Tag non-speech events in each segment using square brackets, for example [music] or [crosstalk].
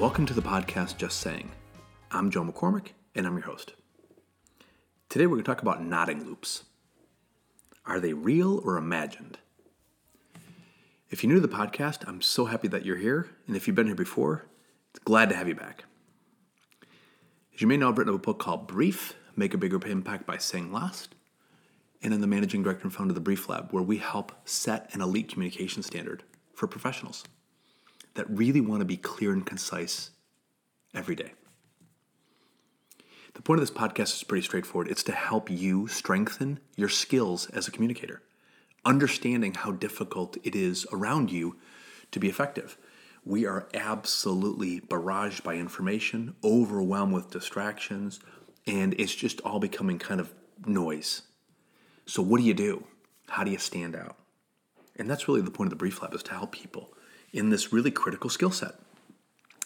Welcome to the podcast Just Saying. I'm Joe McCormick, and I'm your host. Today we're going to talk about nodding loops. Are they real or imagined? If you're new to the podcast, I'm so happy that you're here, and if you've been here before, it's glad to have you back. As you may know, I've written a book called Brief Make a Bigger Impact by Saying Less, and I'm the managing director and founder of the Brief Lab, where we help set an elite communication standard for professionals that really want to be clear and concise every day. The point of this podcast is pretty straightforward it's to help you strengthen your skills as a communicator, understanding how difficult it is around you to be effective. We are absolutely barraged by information, overwhelmed with distractions, and it's just all becoming kind of noise. So, what do you do? How do you stand out? And that's really the point of the Brief Lab is to help people in this really critical skill set.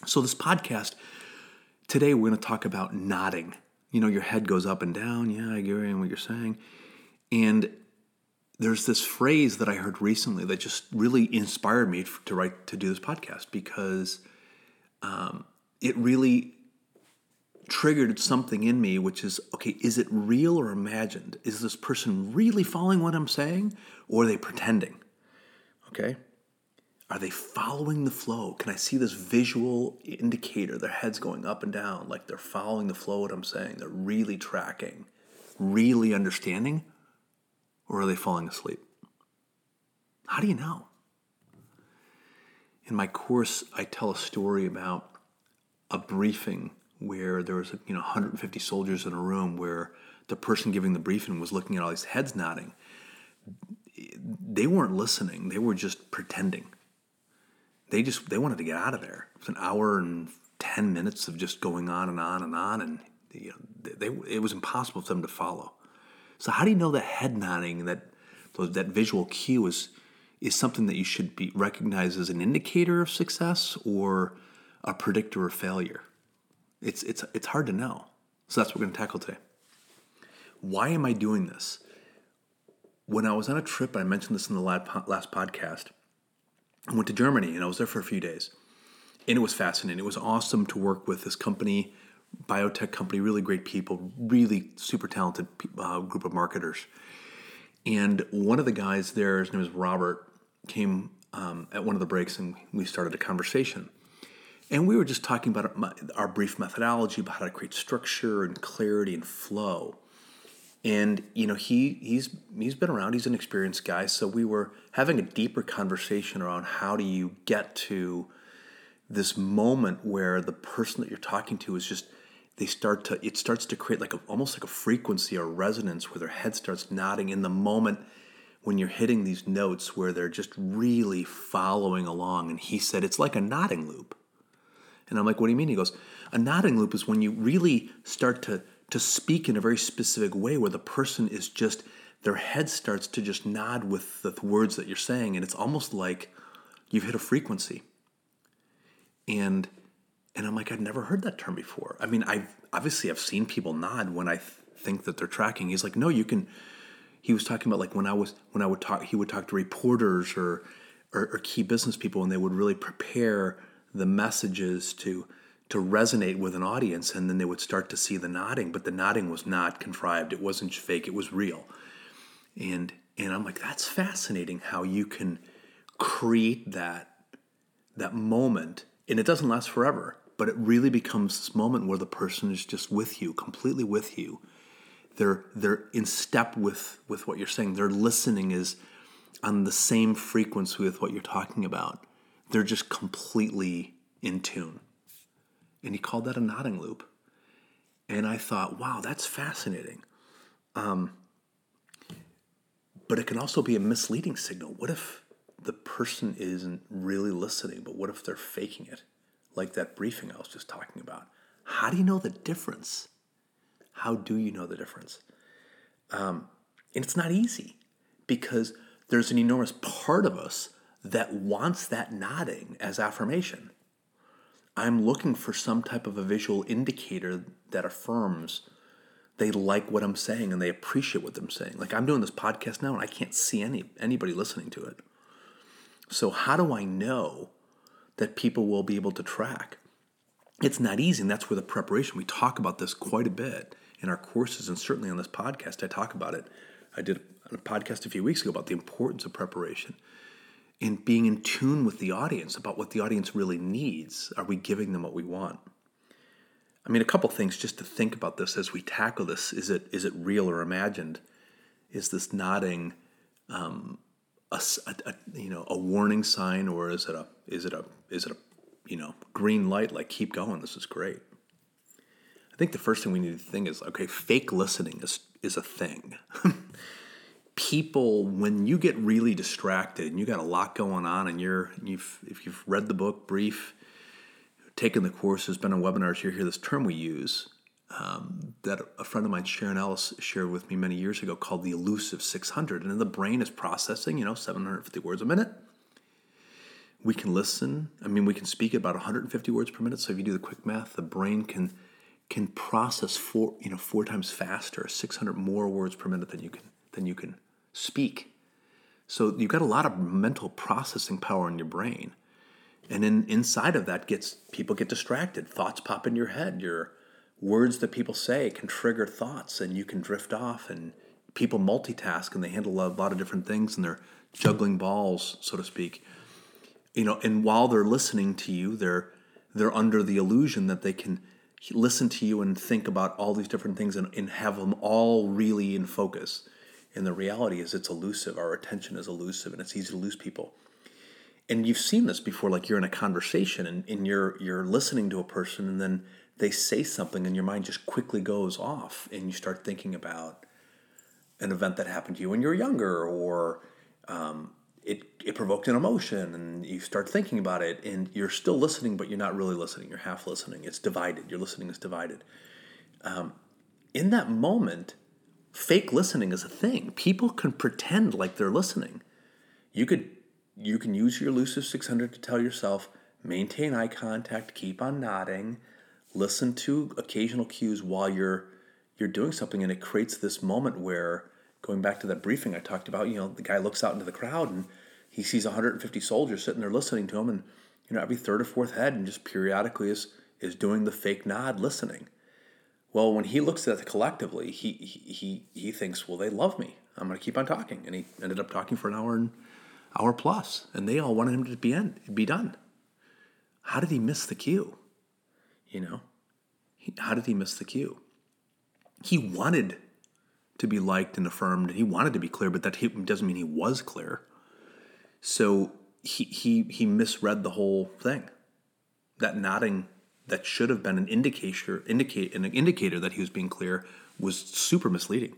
So, this podcast, today we're going to talk about nodding. You know, your head goes up and down. Yeah, I agree with what you're saying. And there's this phrase that I heard recently that just really inspired me to write to do this podcast because um, it really triggered something in me, which is okay, is it real or imagined? Is this person really following what I'm saying or are they pretending? Okay. Are they following the flow? Can I see this visual indicator? Their heads going up and down, like they're following the flow, what I'm saying. They're really tracking, really understanding, or are they falling asleep? How do you know? In my course, I tell a story about a briefing where there was you know 150 soldiers in a room where the person giving the briefing was looking at all these heads nodding. They weren't listening; they were just pretending they just they wanted to get out of there. It was an hour and ten minutes of just going on and on and on, and you know, they, they, it was impossible for them to follow. So how do you know that head nodding that that visual cue is is something that you should be recognized as an indicator of success or a predictor of failure? It's it's it's hard to know. So that's what we're going to tackle today. Why am I doing this? When I was on a trip, I mentioned this in the last podcast I went to Germany and I was there for a few days. And it was fascinating. It was awesome to work with this company, biotech company, really great people, really super talented uh, group of marketers. And one of the guys there, his name is Robert, came um, at one of the breaks and we started a conversation. And we were just talking about our brief methodology, about how to create structure and clarity and flow and you know he he's he's been around. He's an experienced guy. So we were having a deeper conversation around how do you get to this moment where the person that you're talking to is just they start to it starts to create like a, almost like a frequency or resonance where their head starts nodding in the moment when you're hitting these notes where they're just really following along. And he said it's like a nodding loop. And i'm like what do you mean? He goes a nodding loop is when you really start to to speak in a very specific way where the person is just their head starts to just nod with the words that you're saying and it's almost like you've hit a frequency. And and i'm like i've never heard that term before. I mean i've obviously i've seen people nod when i th- think that they're tracking. He's like no you can he was talking about like when i was when i would talk he would talk to reporters or or, or key business people and they would really prepare the messages to to resonate with an audience and then they would start to see the nodding but the nodding was not contrived. It wasn't fake. It was real. And and i'm like that's fascinating how you can create that that moment and it doesn't last forever but it really becomes this moment where the person is just with you completely with you. They're they're in step with with what you're saying. Their listening is on the same frequency with what you're talking about. They're just completely in tune and he called that a nodding loop. And I thought, wow, that's fascinating. Um, but it can also be a misleading signal. What if the person isn't really listening, but what if they're faking it? Like that briefing I was just talking about. How do you know the difference? How do you know the difference? Um, and it's not easy because there's an enormous part of us that wants that nodding as affirmation. I'm looking for some type of a visual indicator that affirms they like what I'm saying and they appreciate what I'm saying. Like I'm doing this podcast now and I can't see any anybody listening to it. So how do I know that people will be able to track? it's not easy, and that's where the preparation. We talk about this quite a bit in our courses, and certainly on this podcast, I talk about it. I did a podcast a few weeks ago about the importance of preparation in being in tune with the audience about what the audience really needs. Are we giving them what we want? I mean, a couple things just to think about this as we tackle this. Is it is it real or imagined? Is this nodding um, a, a, you know a warning sign, or is it a is it a is it a you know green light? Like keep going. This is great. I think the first thing we need to think is okay. Fake listening is is a thing. [laughs] People, when you get really distracted and you got a lot going on, and you're you've if you've read the book brief taken the courses, been on webinars, you hear this term we use um, that a friend of mine, Sharon Ellis, shared with me many years ago called the elusive 600. And the brain is processing, you know, 750 words a minute. We can listen. I mean, we can speak about 150 words per minute. So if you do the quick math, the brain can can process four, you know, four times faster, 600 more words per minute than you can than you can speak. So you've got a lot of mental processing power in your brain. And then inside of that gets people get distracted. Thoughts pop in your head. Your words that people say can trigger thoughts and you can drift off and people multitask and they handle a lot of different things and they're juggling balls, so to speak. You know, and while they're listening to you, they're they're under the illusion that they can listen to you and think about all these different things and, and have them all really in focus. And the reality is it's elusive. Our attention is elusive and it's easy to lose people. And you've seen this before like you're in a conversation and, and you're you're listening to a person and then they say something and your mind just quickly goes off and you start thinking about an event that happened to you when you were younger or um, it, it provoked an emotion and you start thinking about it and you're still listening but you're not really listening. You're half listening. It's divided. Your listening is divided. Um, in that moment fake listening is a thing people can pretend like they're listening you could you can use your elusive 600 to tell yourself maintain eye contact, keep on nodding, listen to occasional cues while you're you're doing something and it creates this moment where going back to that briefing I talked about, you know, the guy looks out into the crowd and he sees 150 soldiers sitting there listening to him and you know every third or fourth head and just periodically is is doing the fake nod listening. Well, when he looks at it collectively, he he he, thinks, well, they love me. I'm going to keep on talking, and he ended up talking for an hour and hour plus, and they all wanted him to be end, be done. How did he miss the cue? You know, how did he miss the cue? He wanted to be liked and affirmed. He wanted to be clear, but that doesn't mean he was clear. So he he he misread the whole thing. That nodding that should have been an indicator indicate an indicator that he was being clear was super misleading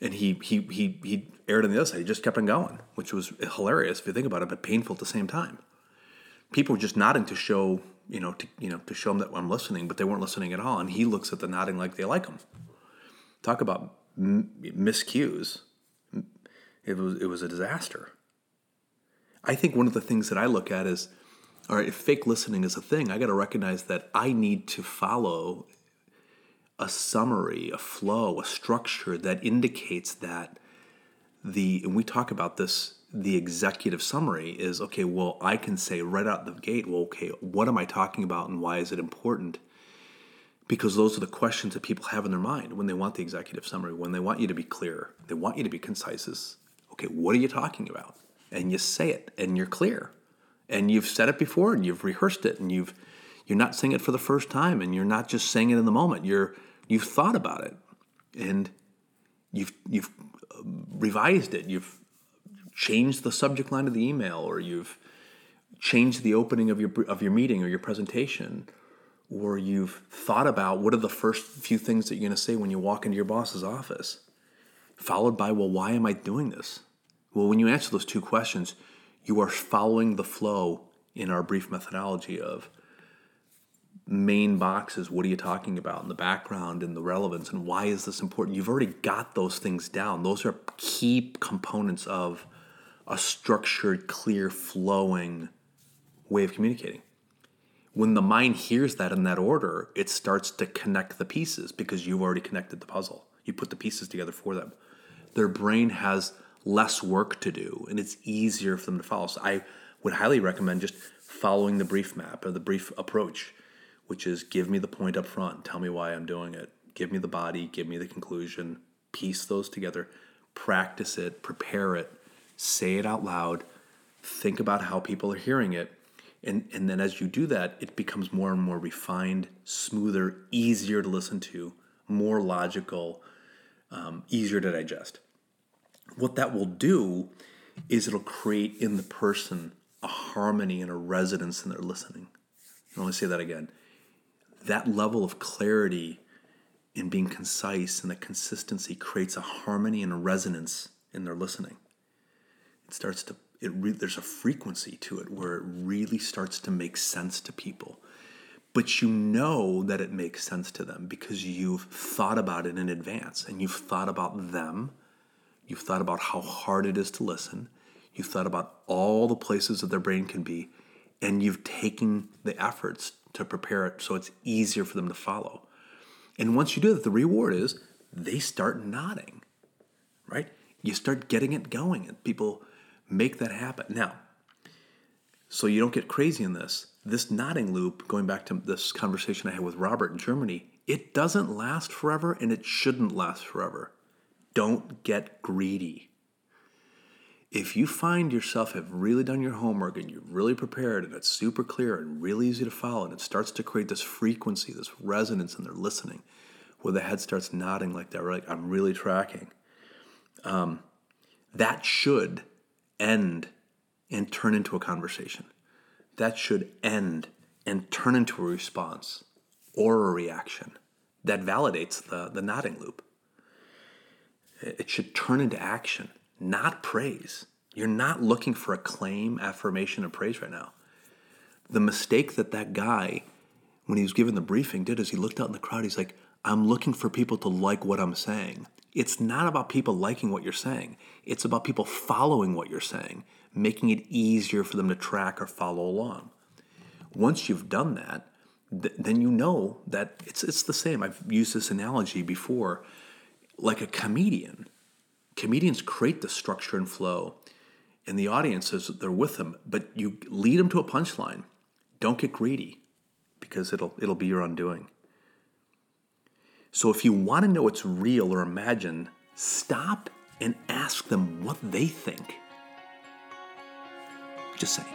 and he he he he aired on the other side. He just kept on going, which was hilarious if you think about it, but painful at the same time. People were just nodding to show you know to you know to show him that I'm listening, but they weren't listening at all. And he looks at the nodding like they like him. Talk about m- miscues. It was it was a disaster. I think one of the things that I look at is, all right, if fake listening is a thing, I got to recognize that I need to follow a summary, a flow, a structure that indicates that the, and we talk about this, the executive summary is okay, well, I can say right out the gate, well, okay, what am I talking about and why is it important? Because those are the questions that people have in their mind when they want the executive summary, when they want you to be clear, they want you to be concise. Is, okay, what are you talking about? And you say it and you're clear. And you've said it before and you've rehearsed it and you've you're not saying it for the first time and you're not just saying it in the moment. You're you've thought about it and you've you've uh, revised it you've changed the subject line of the email or you've changed the opening of your of your meeting or your presentation or you've thought about what are the first few things that you're going to say when you walk into your boss's office followed by well why am i doing this well when you answer those two questions you are following the flow in our brief methodology of main boxes what are you talking about in the background and the relevance and why is this important? You've already got those things down. Those are key components of a structured clear flowing way of communicating. When the mind hears that in that order it starts to connect the pieces because you've already connected the puzzle. You put the pieces together for them. Their brain has less work to do and it's easier for them to follow so i would highly recommend just following the brief map or the brief approach which is give me the point up front, tell me why I'm doing it, give me the body, give me the conclusion, piece those together, practice it, prepare it, say it out loud, think about how people are hearing it. And, and then as you do that, it becomes more and more refined, smoother, easier to listen to, more logical, um, easier to digest. What that will do is it'll create in the person a harmony and a resonance in their listening. I want to say that again. That level of clarity in being concise and that consistency creates a harmony and a resonance in their listening. It starts to it re, there's a frequency to it where it really starts to make sense to people. But you know that it makes sense to them because you've thought about it in advance and you've thought about them. You've thought about how hard it is to listen. You've thought about all the places that their brain can be, and you've taken the efforts to prepare it so it's easier for them to follow. And once you do that, the reward is they start nodding, right? You start getting it going, and people make that happen. Now, so you don't get crazy in this, this nodding loop, going back to this conversation I had with Robert in Germany, it doesn't last forever and it shouldn't last forever. Don't get greedy. If you find yourself have really done your homework and you've really prepared and it's super clear and really easy to follow and it starts to create this frequency, this resonance in their listening, where the head starts nodding like that, like I'm really tracking. Um, that should end and turn into a conversation. That should end and turn into a response or a reaction that validates the, the nodding loop. It should turn into action, not praise. You're not looking for acclaim, affirmation, and praise right now. The mistake that that guy, when he was given the briefing, did is he looked out in the crowd. He's like, I'm looking for people to like what I'm saying. It's not about people liking what you're saying, it's about people following what you're saying, making it easier for them to track or follow along. Once you've done that, th- then you know that it's, it's the same. I've used this analogy before like a comedian. Comedians create the structure and flow, and the audiences, they're with them, but you lead them to a punchline. Don't get greedy because it'll, it'll be your undoing. So if you want to know what's real or imagined, stop and ask them what they think. Just saying.